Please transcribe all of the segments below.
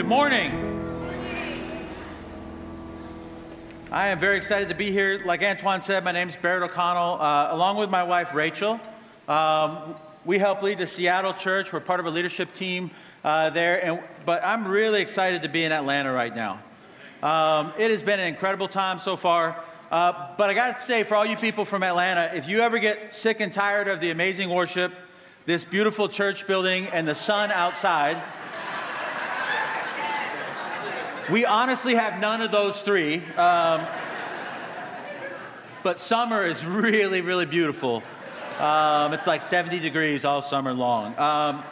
Good morning. I am very excited to be here. Like Antoine said, my name is Barrett O'Connell, uh, along with my wife Rachel. Um, we help lead the Seattle church. We're part of a leadership team uh, there, and, but I'm really excited to be in Atlanta right now. Um, it has been an incredible time so far. Uh, but I got to say, for all you people from Atlanta, if you ever get sick and tired of the amazing worship, this beautiful church building, and the sun outside, we honestly have none of those three. Um, but summer is really, really beautiful. Um, it's like 70 degrees all summer long. Um,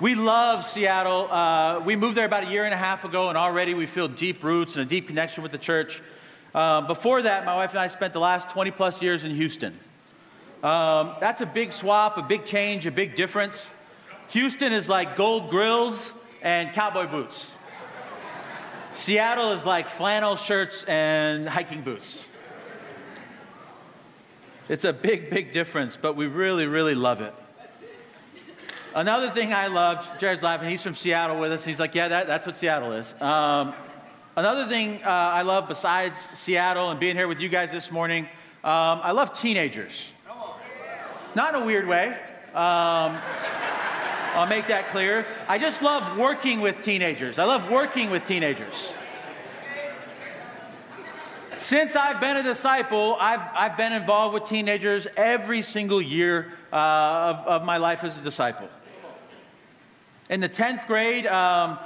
we love Seattle. Uh, we moved there about a year and a half ago, and already we feel deep roots and a deep connection with the church. Um, before that, my wife and I spent the last 20 plus years in Houston. Um, that's a big swap, a big change, a big difference. Houston is like gold grills and cowboy boots. Seattle is like flannel shirts and hiking boots. It's a big, big difference, but we really, really love it. Another thing I love, Jared's laughing, he's from Seattle with us. He's like, yeah, that, that's what Seattle is. Um, another thing uh, I love besides Seattle and being here with you guys this morning, um, I love teenagers. Not in a weird way. Um, I'll make that clear. I just love working with teenagers. I love working with teenagers. Since I've been a disciple, I've, I've been involved with teenagers every single year uh, of, of my life as a disciple. In the 10th grade, um,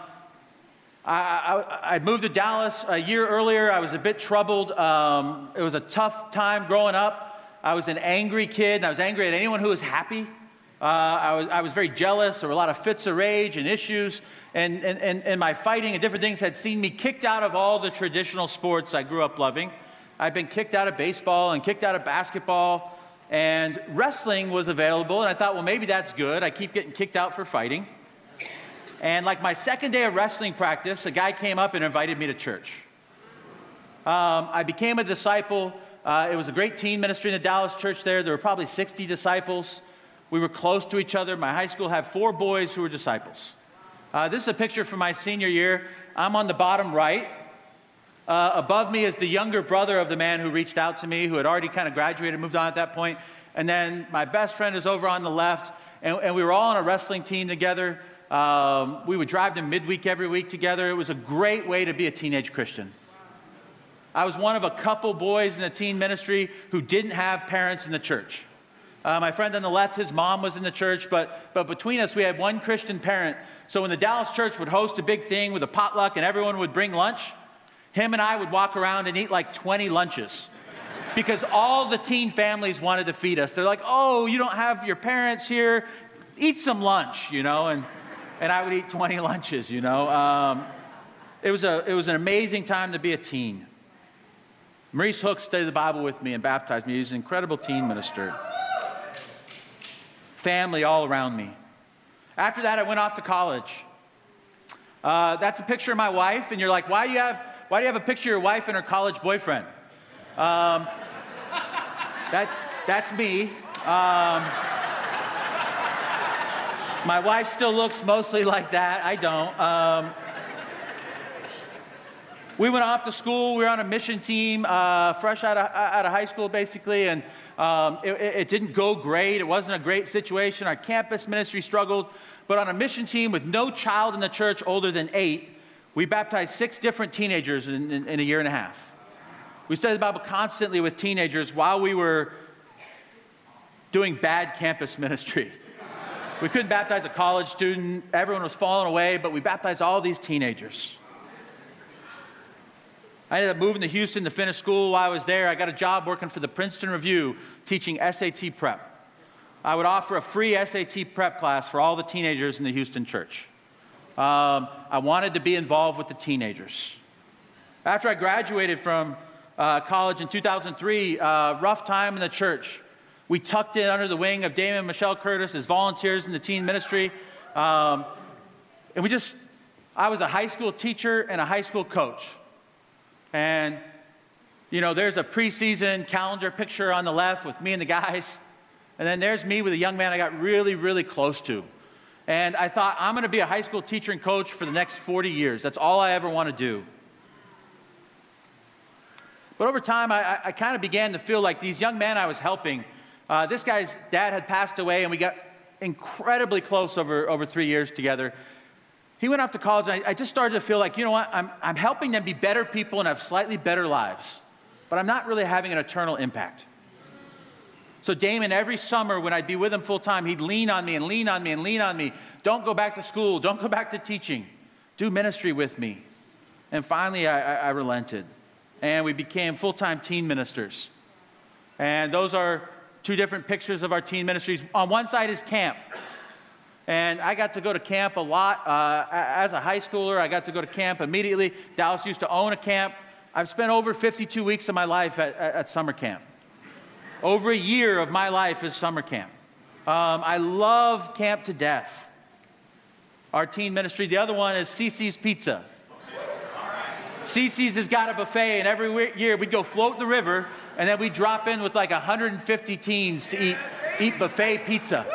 I, I, I, moved to Dallas a year earlier. I was a bit troubled. Um, it was a tough time growing up. I was an angry kid, and I was angry at anyone who was happy. Uh, I, was, I was very jealous. There were a lot of fits of rage and issues. And, and, and, and my fighting and different things had seen me kicked out of all the traditional sports I grew up loving. I've been kicked out of baseball and kicked out of basketball. And wrestling was available. And I thought, well, maybe that's good. I keep getting kicked out for fighting. And like my second day of wrestling practice, a guy came up and invited me to church. Um, I became a disciple. Uh, it was a great teen ministry in the Dallas church there. There were probably 60 disciples. We were close to each other. My high school had four boys who were disciples. Uh, this is a picture from my senior year. I'm on the bottom right. Uh, above me is the younger brother of the man who reached out to me, who had already kind of graduated, moved on at that point. And then my best friend is over on the left, and, and we were all on a wrestling team together. Um, we would drive to midweek every week together. It was a great way to be a teenage Christian. I was one of a couple boys in the teen ministry who didn't have parents in the church. Uh, my friend on the left, his mom was in the church, but, but between us, we had one Christian parent. So when the Dallas church would host a big thing with a potluck and everyone would bring lunch, him and I would walk around and eat like 20 lunches because all the teen families wanted to feed us. They're like, oh, you don't have your parents here, eat some lunch, you know? And, and I would eat 20 lunches, you know? Um, it, was a, it was an amazing time to be a teen. Maurice Hook studied the Bible with me and baptized me. He's an incredible teen minister family all around me. After that, I went off to college. Uh, that's a picture of my wife, and you're like, why do you have, why do you have a picture of your wife and her college boyfriend? Um, that, that's me. Um, my wife still looks mostly like that. I don't. Um, we went off to school. We were on a mission team, uh, fresh out of, out of high school, basically, and um, it, it didn't go great. It wasn't a great situation. Our campus ministry struggled. But on a mission team with no child in the church older than eight, we baptized six different teenagers in, in, in a year and a half. We studied the Bible constantly with teenagers while we were doing bad campus ministry. We couldn't baptize a college student, everyone was falling away, but we baptized all these teenagers. I ended up moving to Houston to finish school while I was there. I got a job working for the Princeton Review teaching SAT prep. I would offer a free SAT prep class for all the teenagers in the Houston church. Um, I wanted to be involved with the teenagers. After I graduated from uh, college in 2003, uh, rough time in the church. We tucked in under the wing of Damon and Michelle Curtis as volunteers in the teen ministry. Um, and we just, I was a high school teacher and a high school coach. And, you know, there's a preseason calendar picture on the left with me and the guys. And then there's me with a young man I got really, really close to. And I thought, I'm going to be a high school teacher and coach for the next 40 years. That's all I ever want to do. But over time, I, I kind of began to feel like these young men I was helping, uh, this guy's dad had passed away, and we got incredibly close over, over three years together. He went off to college, and I, I just started to feel like, you know what, I'm, I'm helping them be better people and have slightly better lives, but I'm not really having an eternal impact. So, Damon, every summer when I'd be with him full time, he'd lean on me and lean on me and lean on me. Don't go back to school. Don't go back to teaching. Do ministry with me. And finally, I, I, I relented. And we became full time teen ministers. And those are two different pictures of our teen ministries. On one side is camp. And I got to go to camp a lot. Uh, as a high schooler, I got to go to camp immediately. Dallas used to own a camp. I've spent over 52 weeks of my life at, at, summer camp. Over a year of my life is summer camp. Um, I love camp to death. Our teen ministry. The other one is CiCi's Pizza. CiCi's has got a buffet, and every year we'd go float the river, and then we'd drop in with like 150 teens to eat, eat buffet pizza.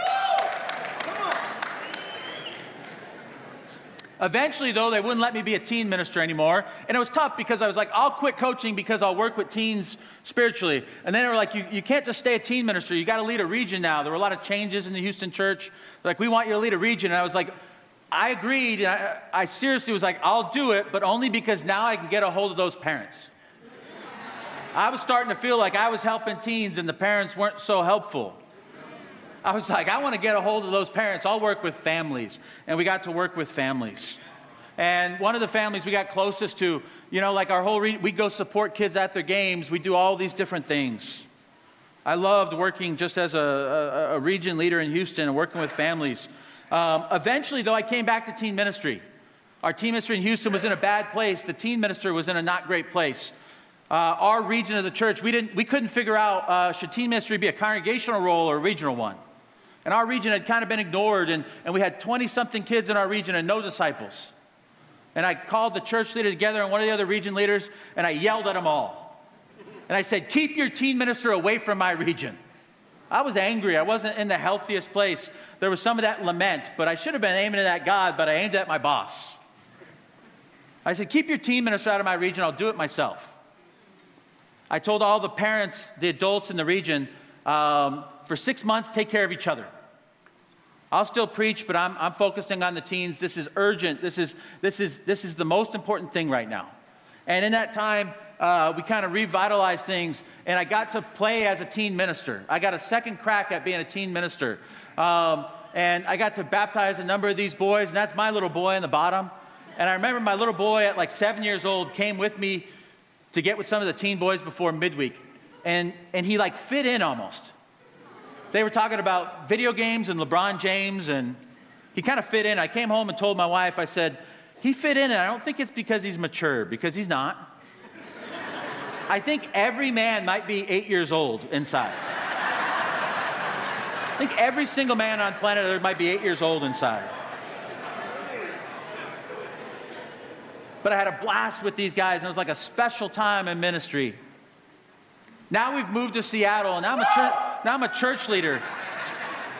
Eventually, though, they wouldn't let me be a teen minister anymore. And it was tough because I was like, I'll quit coaching because I'll work with teens spiritually. And then they were like, you, you can't just stay a teen minister. You got to lead a region now. There were a lot of changes in the Houston church. They're like, we want you to lead a region. And I was like, I agreed. And I, I seriously was like, I'll do it, but only because now I can get a hold of those parents. I was starting to feel like I was helping teens and the parents weren't so helpful. I was like, I want to get a hold of those parents. I'll work with families. And we got to work with families. And one of the families we got closest to, you know, like our whole, re- we go support kids at their games. We do all these different things. I loved working just as a, a, a region leader in Houston and working with families. Um, eventually, though, I came back to teen ministry. Our teen ministry in Houston was in a bad place. The teen minister was in a not great place. Uh, our region of the church, we, didn't, we couldn't figure out uh, should teen ministry be a congregational role or a regional one. And our region had kind of been ignored, and, and we had 20 something kids in our region and no disciples. And I called the church leader together and one of the other region leaders, and I yelled at them all. And I said, Keep your teen minister away from my region. I was angry. I wasn't in the healthiest place. There was some of that lament, but I should have been aiming at that God, but I aimed at my boss. I said, Keep your teen minister out of my region. I'll do it myself. I told all the parents, the adults in the region, um, for six months, take care of each other. I'll still preach, but I'm, I'm focusing on the teens. This is urgent. This is, this, is, this is the most important thing right now. And in that time, uh, we kind of revitalized things, and I got to play as a teen minister. I got a second crack at being a teen minister. Um, and I got to baptize a number of these boys, and that's my little boy in the bottom. And I remember my little boy at like seven years old came with me to get with some of the teen boys before midweek. And, and he like fit in almost. They were talking about video games and LeBron James, and he kind of fit in. I came home and told my wife, I said, he fit in, and I don't think it's because he's mature, because he's not. I think every man might be eight years old inside. I think every single man on planet Earth might be eight years old inside. But I had a blast with these guys, and it was like a special time in ministry. Now we've moved to Seattle, and I'm a church, now I'm a church leader.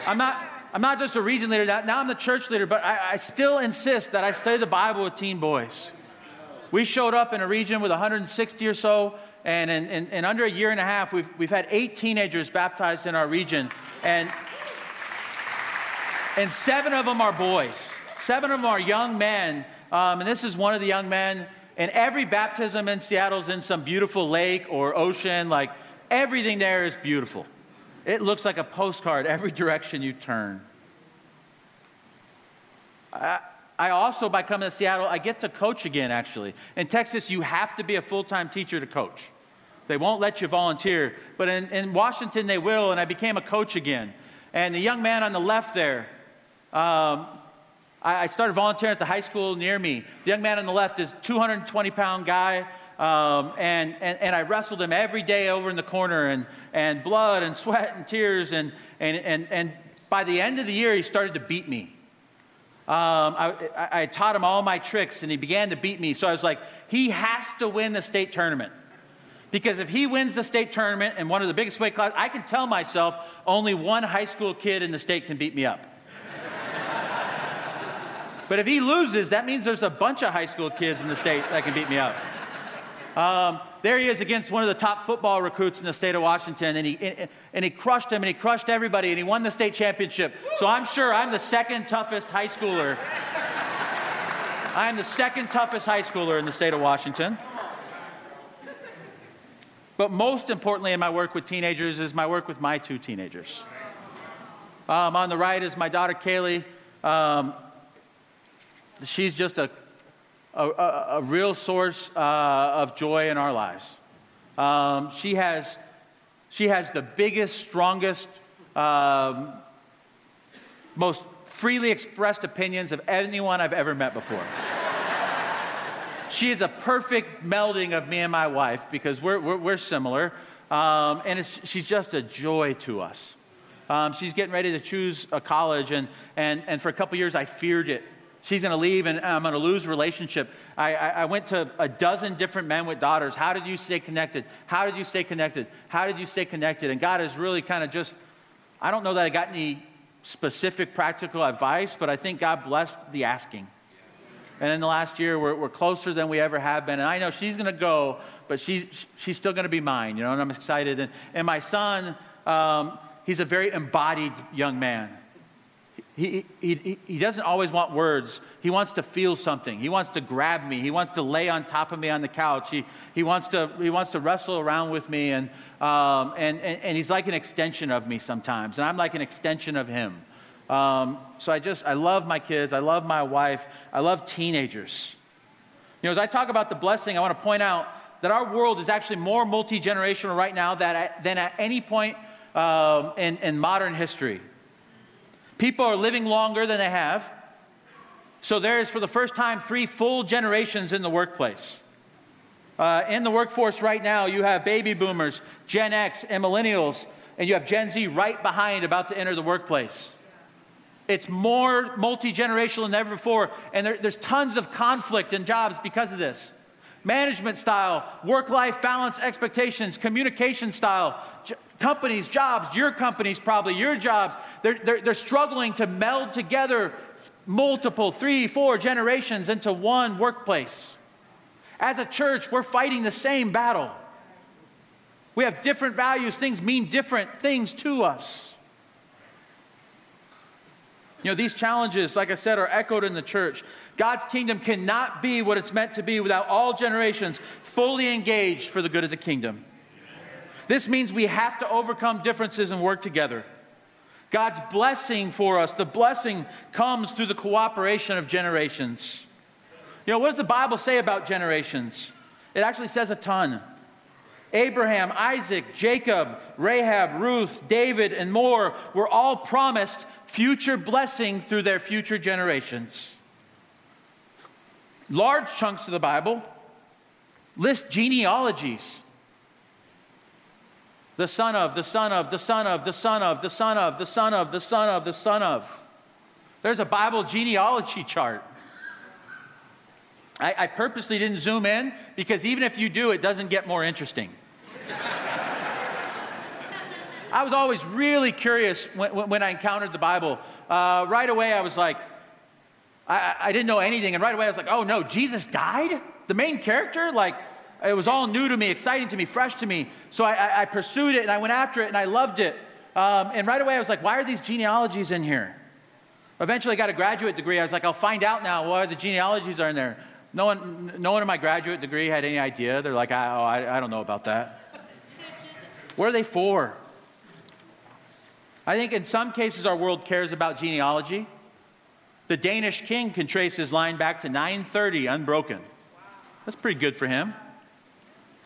I'm not, I'm not just a region leader, now I'm the church leader, but I, I still insist that I study the Bible with teen boys. We showed up in a region with 160 or so, and in, in, in, under a year and a half, we've, we've had eight teenagers baptized in our region, and, and seven of them are boys. Seven of them are young men, um, and this is one of the young men and every baptism in Seattle is in some beautiful lake or ocean. Like everything there is beautiful. It looks like a postcard every direction you turn. I, I also, by coming to Seattle, I get to coach again, actually. In Texas, you have to be a full time teacher to coach. They won't let you volunteer. But in, in Washington, they will, and I became a coach again. And the young man on the left there, um, I, started volunteering at the high school near me. The young man on the left is 220 pound guy. Um, and, and, and I wrestled him every day over in the corner, and, and blood and sweat and tears. And, and, and, and by the end of the year, he started to beat me. Um, I, I, taught him all my tricks, and he began to beat me. So I was like, he has to win the state tournament. Because if he wins the state tournament in one of the biggest weight classes, I can tell myself only one high school kid in the state can beat me up. But if he loses, that means there's a bunch of high school kids in the state that can beat me up. Um, there he is against one of the top football recruits in the state of Washington, and he, and he crushed him, and he crushed everybody, and he won the state championship. So I'm sure I'm the second toughest high schooler. I am the second toughest high schooler in the state of Washington. But most importantly, in my work with teenagers, is my work with my two teenagers. Um, on the right is my daughter Kaylee. Um, she's just a, a, a real source uh, of joy in our lives. Um, she, has, she has the biggest, strongest, um, most freely expressed opinions of anyone I've ever met before. she is a perfect melding of me and my wife because we're, we're, we're similar. Um, and she's just a joy to us. Um, she's getting ready to choose a college, and, and, and for a couple years, I feared it. She's going to leave, and I'm going to lose relationship. I, I, I went to a dozen different men with daughters. How did you stay connected? How did you stay connected? How did you stay connected? And God has really kind of just, I don't know that I got any specific practical advice, but I think God blessed the asking. And in the last year, we're, we're closer than we ever have been. And I know she's going to go, but she's, she's still going to be mine, you know, and I'm excited. And, and my son, um, he's a very embodied young man. He, he, he doesn't always want words. He wants to feel something. He wants to grab me. He wants to lay on top of me on the couch. He, he, wants, to, he wants to wrestle around with me. And, um, and, and, and, he's like an extension of me sometimes. And I'm like an extension of him. Um, so I just, I love my kids. I love my wife. I love teenagers. You know, as I talk about the blessing, I want to point out that our world is actually more multi generational right now than at, than at any point um, in, in modern history. People are living longer than they have. So there is, for the first time, three full generations in the workplace. Uh, in the workforce right now, you have baby boomers, Gen X, and millennials, and you have Gen Z right behind about to enter the workplace. It's more multi generational than ever before, and there, there's tons of conflict in jobs because of this management style, work life balance expectations, communication style, companies, jobs, your companies, probably your jobs. They're, they're, they're struggling to meld together multiple, three, four generations into one workplace. As a church, we're fighting the same battle. We have different values, things mean different things to us. You know, these challenges, like I said, are echoed in the church. God's kingdom cannot be what it's meant to be without all generations fully engaged for the good of the kingdom. This means we have to overcome differences and work together. God's blessing for us, the blessing comes through the cooperation of generations. You know, what does the Bible say about generations? It actually says a ton. Abraham, Isaac, Jacob, Rahab, Ruth, David, and more were all promised future blessing through their future generations. Large chunks of the Bible list genealogies. The son of, the son of, the son of, the son of, the son of, the son of, the son of, the son of. There's a Bible genealogy chart. I, I purposely didn't zoom in because even if you do, it doesn't get more interesting. I was always really curious when, when I encountered the Bible. Uh, right away, I was like, I, I didn't know anything. And right away, I was like, oh no, Jesus died? The main character? Like, it was all new to me, exciting to me, fresh to me. So I, I, I pursued it and I went after it and I loved it. Um, and right away, I was like, why are these genealogies in here? Eventually, I got a graduate degree. I was like, I'll find out now why the genealogies are in there. No one, no one in my graduate degree had any idea. They're like, oh, I, I don't know about that. what are they for? I think in some cases our world cares about genealogy. The Danish king can trace his line back to 930 unbroken. That's pretty good for him.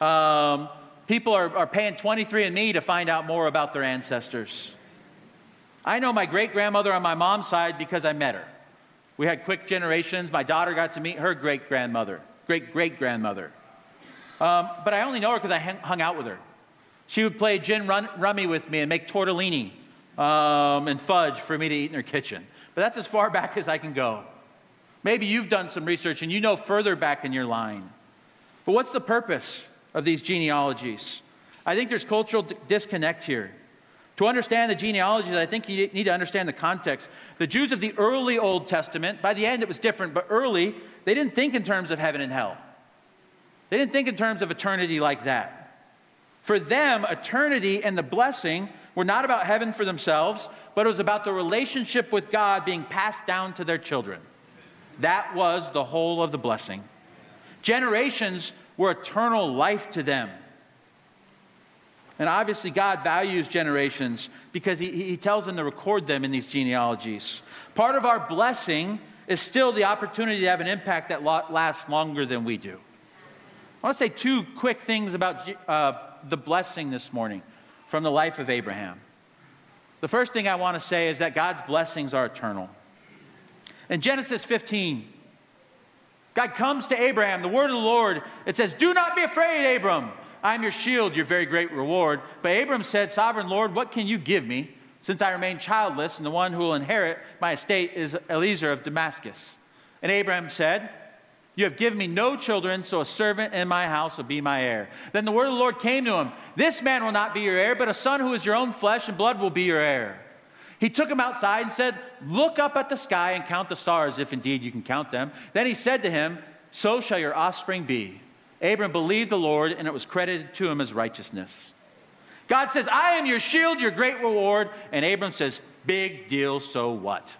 Um, people are, are paying 23andMe to find out more about their ancestors. I know my great grandmother on my mom's side because I met her. We had quick generations. My daughter got to meet her great grandmother, great great grandmother. Um, but I only know her because I hung out with her. She would play gin run, rummy with me and make tortellini um, and fudge for me to eat in her kitchen. But that's as far back as I can go. Maybe you've done some research and you know further back in your line. But what's the purpose of these genealogies? I think there's cultural disconnect here. To understand the genealogies, I think you need to understand the context. The Jews of the early Old Testament, by the end it was different, but early, they didn't think in terms of heaven and hell. They didn't think in terms of eternity like that. For them, eternity and the blessing were not about heaven for themselves, but it was about the relationship with God being passed down to their children. That was the whole of the blessing. Generations were eternal life to them. And obviously, God values generations because he, he tells them to record them in these genealogies. Part of our blessing is still the opportunity to have an impact that lasts longer than we do. I want to say two quick things about uh, the blessing this morning from the life of Abraham. The first thing I want to say is that God's blessings are eternal. In Genesis 15, God comes to Abraham, the word of the Lord, it says, Do not be afraid, Abram. I'm your shield, your very great reward. But Abram said, Sovereign Lord, what can you give me, since I remain childless, and the one who will inherit my estate is Eliezer of Damascus? And Abraham said, You have given me no children, so a servant in my house will be my heir. Then the word of the Lord came to him This man will not be your heir, but a son who is your own flesh and blood will be your heir. He took him outside and said, Look up at the sky and count the stars, if indeed you can count them. Then he said to him, So shall your offspring be. Abram believed the Lord, and it was credited to him as righteousness. God says, I am your shield, your great reward. And Abram says, Big deal, so what?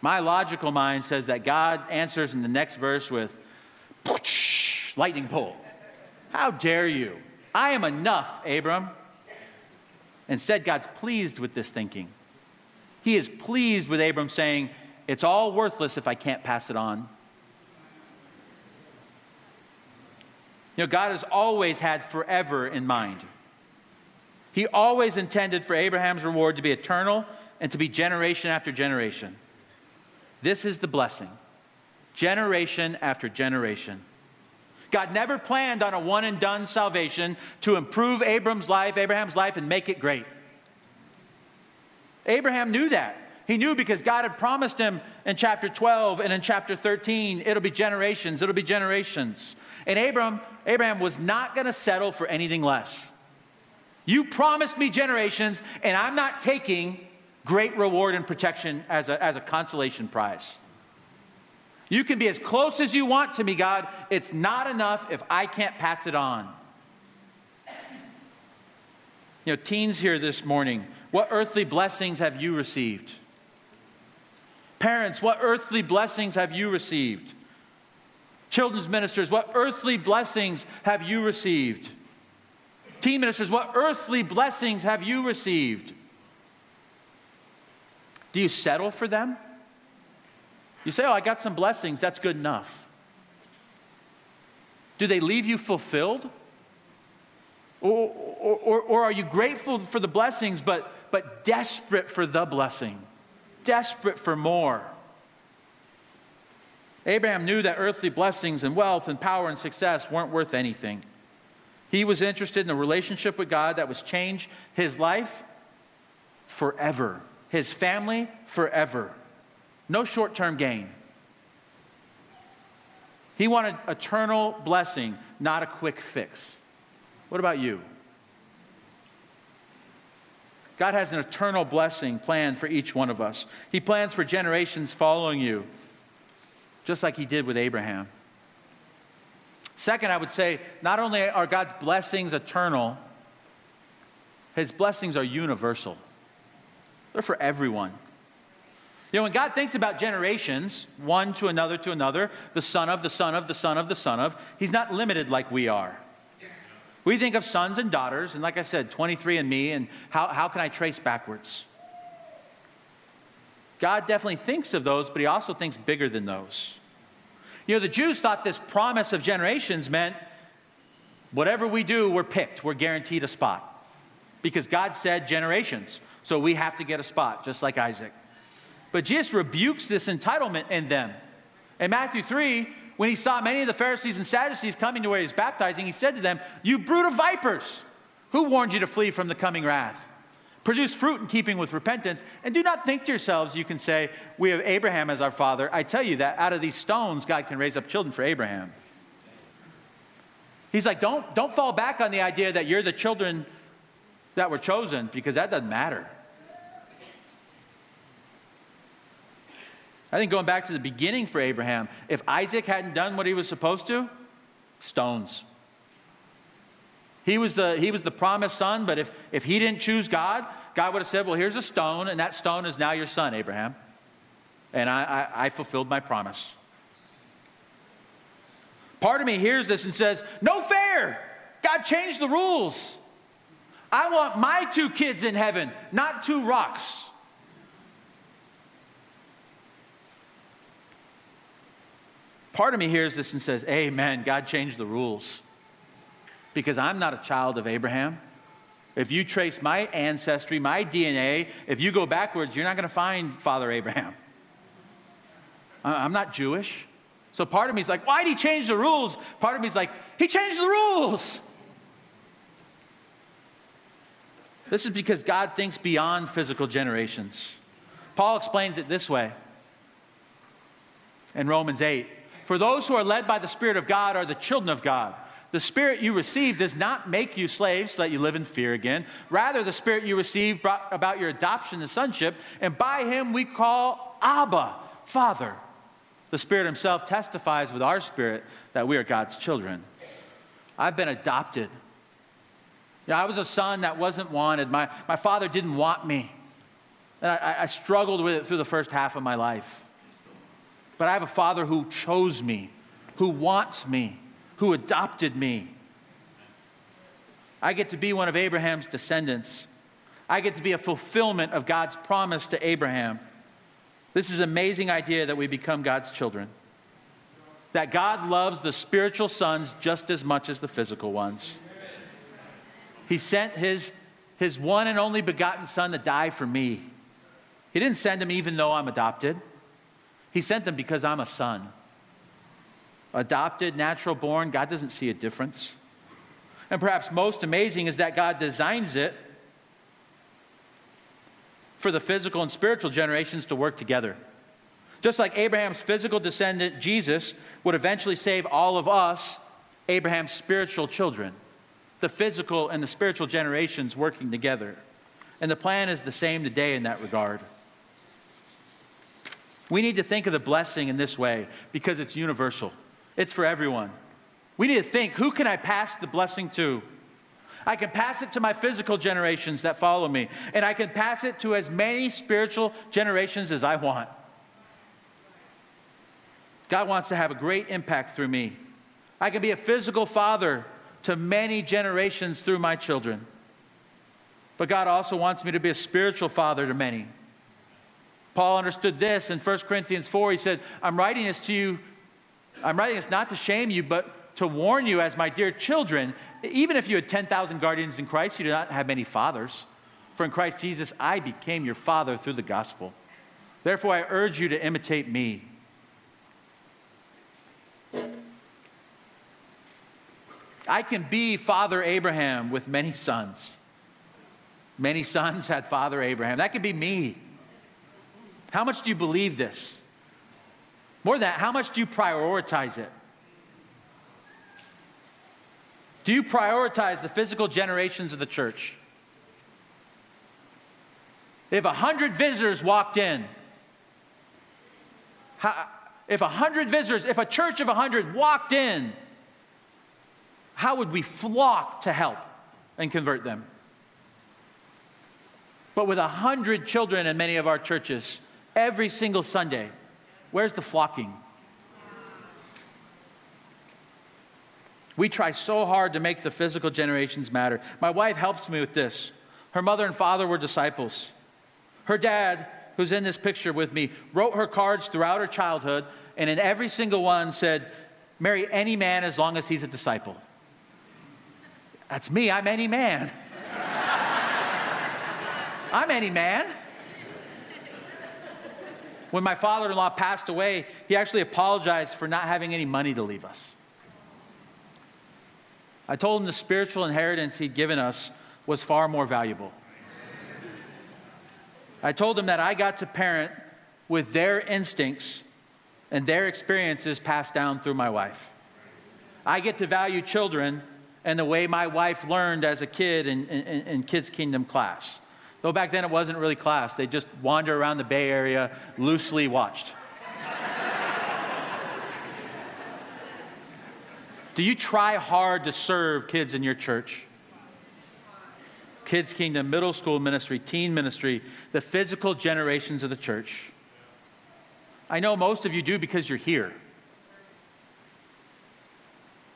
My logical mind says that God answers in the next verse with lightning bolt. How dare you? I am enough, Abram. Instead, God's pleased with this thinking. He is pleased with Abram saying, It's all worthless if I can't pass it on. You know, God has always had forever in mind. He always intended for Abraham's reward to be eternal and to be generation after generation. This is the blessing generation after generation. God never planned on a one and done salvation to improve Abram's life, Abraham's life, and make it great. Abraham knew that. He knew because God had promised him in chapter 12 and in chapter 13, it'll be generations, it'll be generations. And Abram, Abraham was not going to settle for anything less. You promised me generations, and I'm not taking great reward and protection as a, as a consolation prize. You can be as close as you want to me, God. It's not enough if I can't pass it on. You know, teens here this morning, what earthly blessings have you received? Parents, what earthly blessings have you received? Children's ministers, what earthly blessings have you received? Teen ministers, what earthly blessings have you received? Do you settle for them? You say, Oh, I got some blessings, that's good enough. Do they leave you fulfilled? Or, or, or, are you grateful for the blessings, but, but desperate for the blessing? Desperate for more? Abraham knew that earthly blessings and wealth and power and success weren't worth anything. He was interested in a relationship with God that was change his life forever, his family forever. No short term gain. He wanted eternal blessing, not a quick fix. What about you? God has an eternal blessing planned for each one of us. He plans for generations following you just like he did with Abraham. Second, I would say not only are God's blessings eternal, his blessings are universal. They're for everyone. You know, when God thinks about generations, one to another to another, the son of, the son of, the son of, the son of, he's not limited like we are. We think of sons and daughters, and like I said, 23andMe, and how, how can I trace backwards? God definitely thinks of those, but he also thinks bigger than those. You know, the Jews thought this promise of generations meant whatever we do, we're picked, we're guaranteed a spot. Because God said generations, so we have to get a spot, just like Isaac. But Jesus rebukes this entitlement in them. In Matthew 3, when he saw many of the Pharisees and Sadducees coming to where he's baptizing, he said to them, You brood of vipers, who warned you to flee from the coming wrath? Produce fruit in keeping with repentance, and do not think to yourselves, you can say, We have Abraham as our father. I tell you that out of these stones, God can raise up children for Abraham. He's like, don't, don't fall back on the idea that you're the children that were chosen because that doesn't matter. I think going back to the beginning for Abraham, if Isaac hadn't done what he was supposed to, stones. He was the, he was the promised son, but if, if he didn't choose God, God would have said, Well, here's a stone, and that stone is now your son, Abraham. And I, I, I fulfilled my promise. Part of me hears this and says, No fair. God changed the rules. I want my two kids in heaven, not two rocks. Part of me hears this and says, Amen. God changed the rules. Because I'm not a child of Abraham. If you trace my ancestry, my DNA, if you go backwards, you're not going to find Father Abraham. I'm not Jewish. So part of me is like, why did he change the rules? Part of me is like, he changed the rules. This is because God thinks beyond physical generations. Paul explains it this way in Romans 8 For those who are led by the Spirit of God are the children of God. The Spirit you received does not make you slaves so that you live in fear again. Rather, the Spirit you received brought about your adoption to sonship, and by him we call Abba, Father. The Spirit Himself testifies with our spirit that we are God's children. I've been adopted. You know, I was a son that wasn't wanted. My, my father didn't want me. And I, I struggled with it through the first half of my life. But I have a father who chose me, who wants me, who adopted me. I get to be one of Abraham's descendants. I get to be a fulfillment of God's promise to Abraham. This is an amazing idea that we become God's children. That God loves the spiritual sons just as much as the physical ones. He sent his, his one and only begotten son to die for me. He didn't send him even though I'm adopted. He sent them because I'm a son. Adopted, natural born, God doesn't see a difference. And perhaps most amazing is that God designs it for the physical and spiritual generations to work together. Just like Abraham's physical descendant, Jesus, would eventually save all of us, Abraham's spiritual children. The physical and the spiritual generations working together. And the plan is the same today in that regard. We need to think of the blessing in this way because it's universal, it's for everyone. We need to think who can I pass the blessing to? I can pass it to my physical generations that follow me, and I can pass it to as many spiritual generations as I want. God wants to have a great impact through me. I can be a physical father to many generations through my children. But God also wants me to be a spiritual father to many. Paul understood this in 1 Corinthians 4. He said, I'm writing this to you, I'm writing this not to shame you, but to warn you as my dear children, even if you had 10,000 guardians in Christ, you do not have many fathers. For in Christ Jesus, I became your father through the gospel. Therefore, I urge you to imitate me. I can be Father Abraham with many sons. Many sons had Father Abraham. That could be me. How much do you believe this? More than that, how much do you prioritize it? Do you prioritize the physical generations of the church? If a hundred visitors walked in, if a hundred visitors, if a church of a hundred walked in, how would we flock to help and convert them? But with a hundred children in many of our churches, every single Sunday, where's the flocking? We try so hard to make the physical generations matter. My wife helps me with this. Her mother and father were disciples. Her dad, who's in this picture with me, wrote her cards throughout her childhood, and in every single one said, Marry any man as long as he's a disciple. That's me, I'm any man. I'm any man. When my father in law passed away, he actually apologized for not having any money to leave us. I told him the spiritual inheritance he'd given us was far more valuable. I told him that I got to parent with their instincts and their experiences passed down through my wife. I get to value children and the way my wife learned as a kid in, in, in Kids Kingdom class. Though back then it wasn't really class, they just wander around the Bay Area, loosely watched. Do you try hard to serve kids in your church? Kids Kingdom, middle school ministry, teen ministry, the physical generations of the church. I know most of you do because you're here.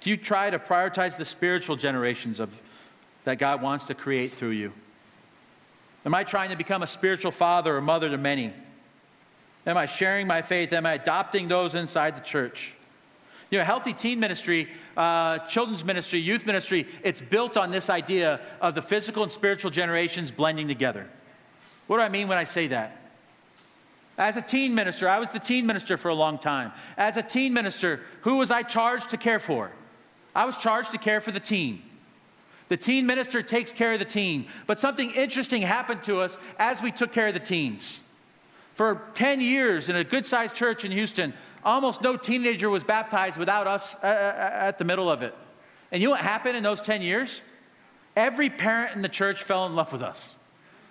Do you try to prioritize the spiritual generations of, that God wants to create through you? Am I trying to become a spiritual father or mother to many? Am I sharing my faith? Am I adopting those inside the church? You know, healthy teen ministry, uh, children's ministry, youth ministry, it's built on this idea of the physical and spiritual generations blending together. What do I mean when I say that? As a teen minister, I was the teen minister for a long time. As a teen minister, who was I charged to care for? I was charged to care for the teen. The teen minister takes care of the teen. But something interesting happened to us as we took care of the teens. For 10 years in a good sized church in Houston, almost no teenager was baptized without us uh, uh, uh, at the middle of it. And you know what happened in those 10 years? Every parent in the church fell in love with us.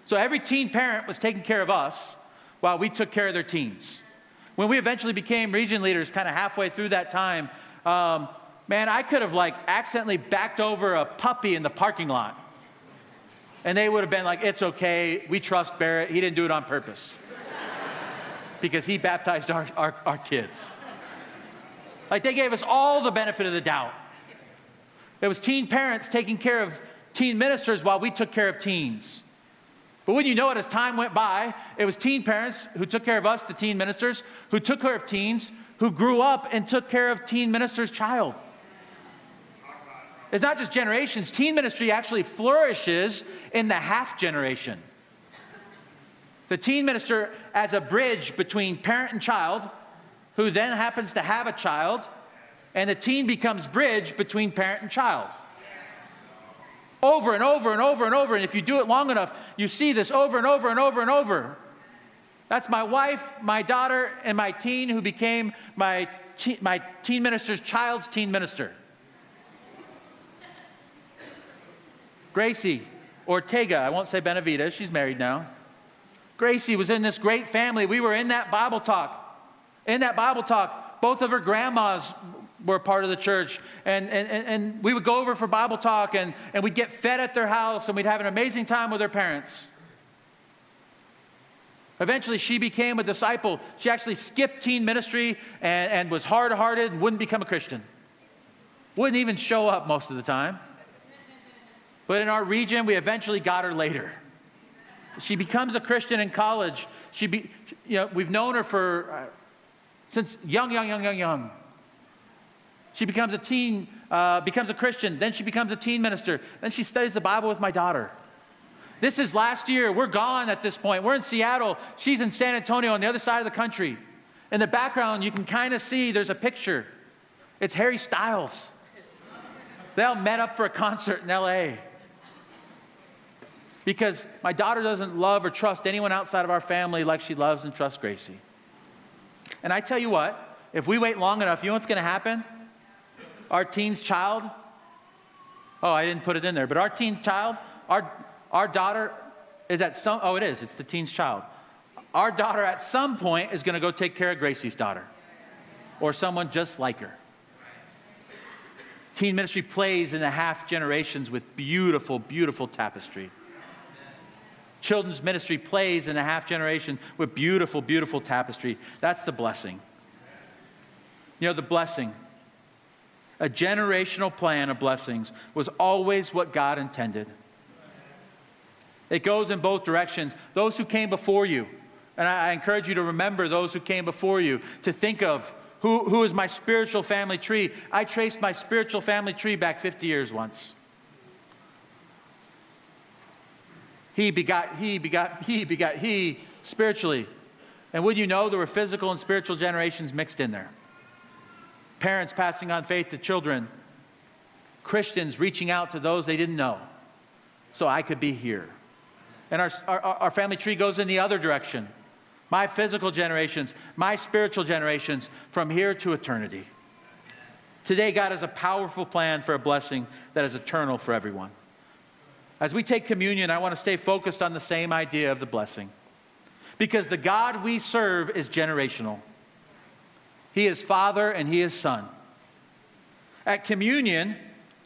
So every teen parent was taking care of us while we took care of their teens. When we eventually became region leaders, kind of halfway through that time, um, man, I could have like accidentally backed over a puppy in the parking lot. And they would have been like, it's okay, we trust Barrett, he didn't do it on purpose because he baptized our, our, our kids. Like they gave us all the benefit of the doubt. It was teen parents taking care of teen ministers while we took care of teens. But when you know it, as time went by, it was teen parents who took care of us, the teen ministers, who took care of teens, who grew up and took care of teen ministers' child. It's not just generations, teen ministry actually flourishes in the half generation. The teen minister as a bridge between parent and child, who then happens to have a child, and the teen becomes bridge between parent and child. Over and over and over and over. And if you do it long enough, you see this over and over and over and over. That's my wife, my daughter, and my teen who became my, teen, my teen minister's child's teen minister. Gracie Ortega, I won't say Benavides, she's married now. Gracie was in this great family. We were in that Bible talk. In that Bible talk, both of her grandmas were part of the church. And, and, and we would go over for Bible talk and, and we'd get fed at their house and we'd have an amazing time with their parents. Eventually, she became a disciple. She actually skipped teen ministry and, and was hard hearted and wouldn't become a Christian. Wouldn't even show up most of the time. But in our region, we eventually got her later. She becomes a Christian in college. She be, you know, we've known her for uh, since young, young, young, young, young. She becomes a teen, uh, becomes a Christian. Then she becomes a teen minister. Then she studies the Bible with my daughter. This is last year. We're gone at this point. We're in Seattle. She's in San Antonio on the other side of the country. In the background, you can kind of see there's a picture. It's Harry Styles. They all met up for a concert in LA because my daughter doesn't love or trust anyone outside of our family like she loves and trusts Gracie. And I tell you what, if we wait long enough, you know what's going to happen? Our teen's child, oh, I didn't put it in there, but our teen child, our, our daughter is at some, oh, it is, it's the teen's child. Our daughter at some point is going to go take care of Gracie's daughter or someone just like her. Teen ministry plays in the half generations with beautiful, beautiful tapestry. Children's ministry plays in a half generation with beautiful, beautiful tapestry. That's the blessing. You know, the blessing, a generational plan of blessings, was always what God intended. It goes in both directions. Those who came before you, and I, encourage you to remember those who came before you, to think of who, who is my spiritual family tree. I traced my spiritual family tree back 50 years once. He begot, he begot, he begot, he spiritually. And would you know there were physical and spiritual generations mixed in there? Parents passing on faith to children, Christians reaching out to those they didn't know. So I could be here. And our, our, our family tree goes in the other direction. My physical generations, my spiritual generations, from here to eternity. Today, God has a powerful plan for a blessing that is eternal for everyone. As we take communion, I want to stay focused on the same idea of the blessing. Because the God we serve is generational. He is Father and He is Son. At communion,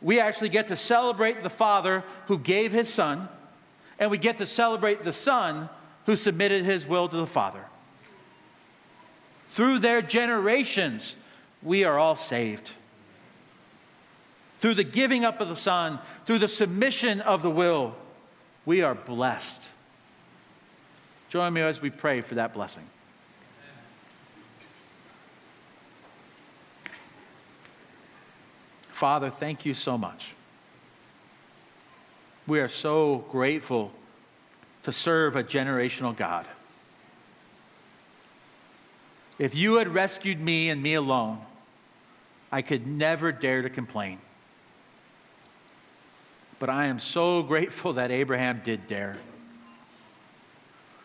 we actually get to celebrate the Father who gave His Son, and we get to celebrate the Son who submitted His will to the Father. Through their generations, we are all saved. Through the giving up of the Son, through the submission of the will, we are blessed. Join me as we pray for that blessing. Father, thank you so much. We are so grateful to serve a generational God. If you had rescued me and me alone, I could never dare to complain. But I am so grateful that Abraham did dare.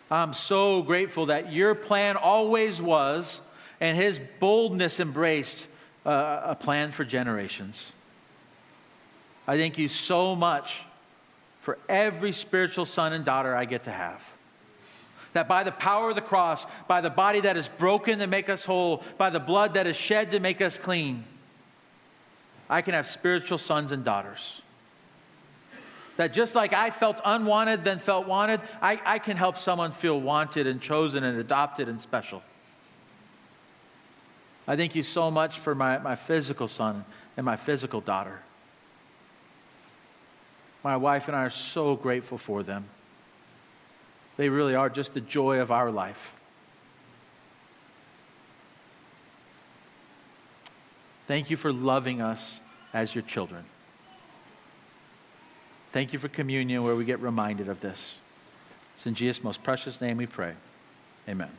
I'm so grateful that your plan always was, and his boldness embraced uh, a plan for generations. I thank you so much for every spiritual son and daughter I get to have. That by the power of the cross, by the body that is broken to make us whole, by the blood that is shed to make us clean, I can have spiritual sons and daughters. That just like I felt unwanted, then felt wanted, I, I can help someone feel wanted and chosen and adopted and special. I thank you so much for my, my physical son and my physical daughter. My wife and I are so grateful for them. They really are just the joy of our life. Thank you for loving us as your children. Thank you for communion where we get reminded of this. It's in Jesus' most precious name we pray. Amen.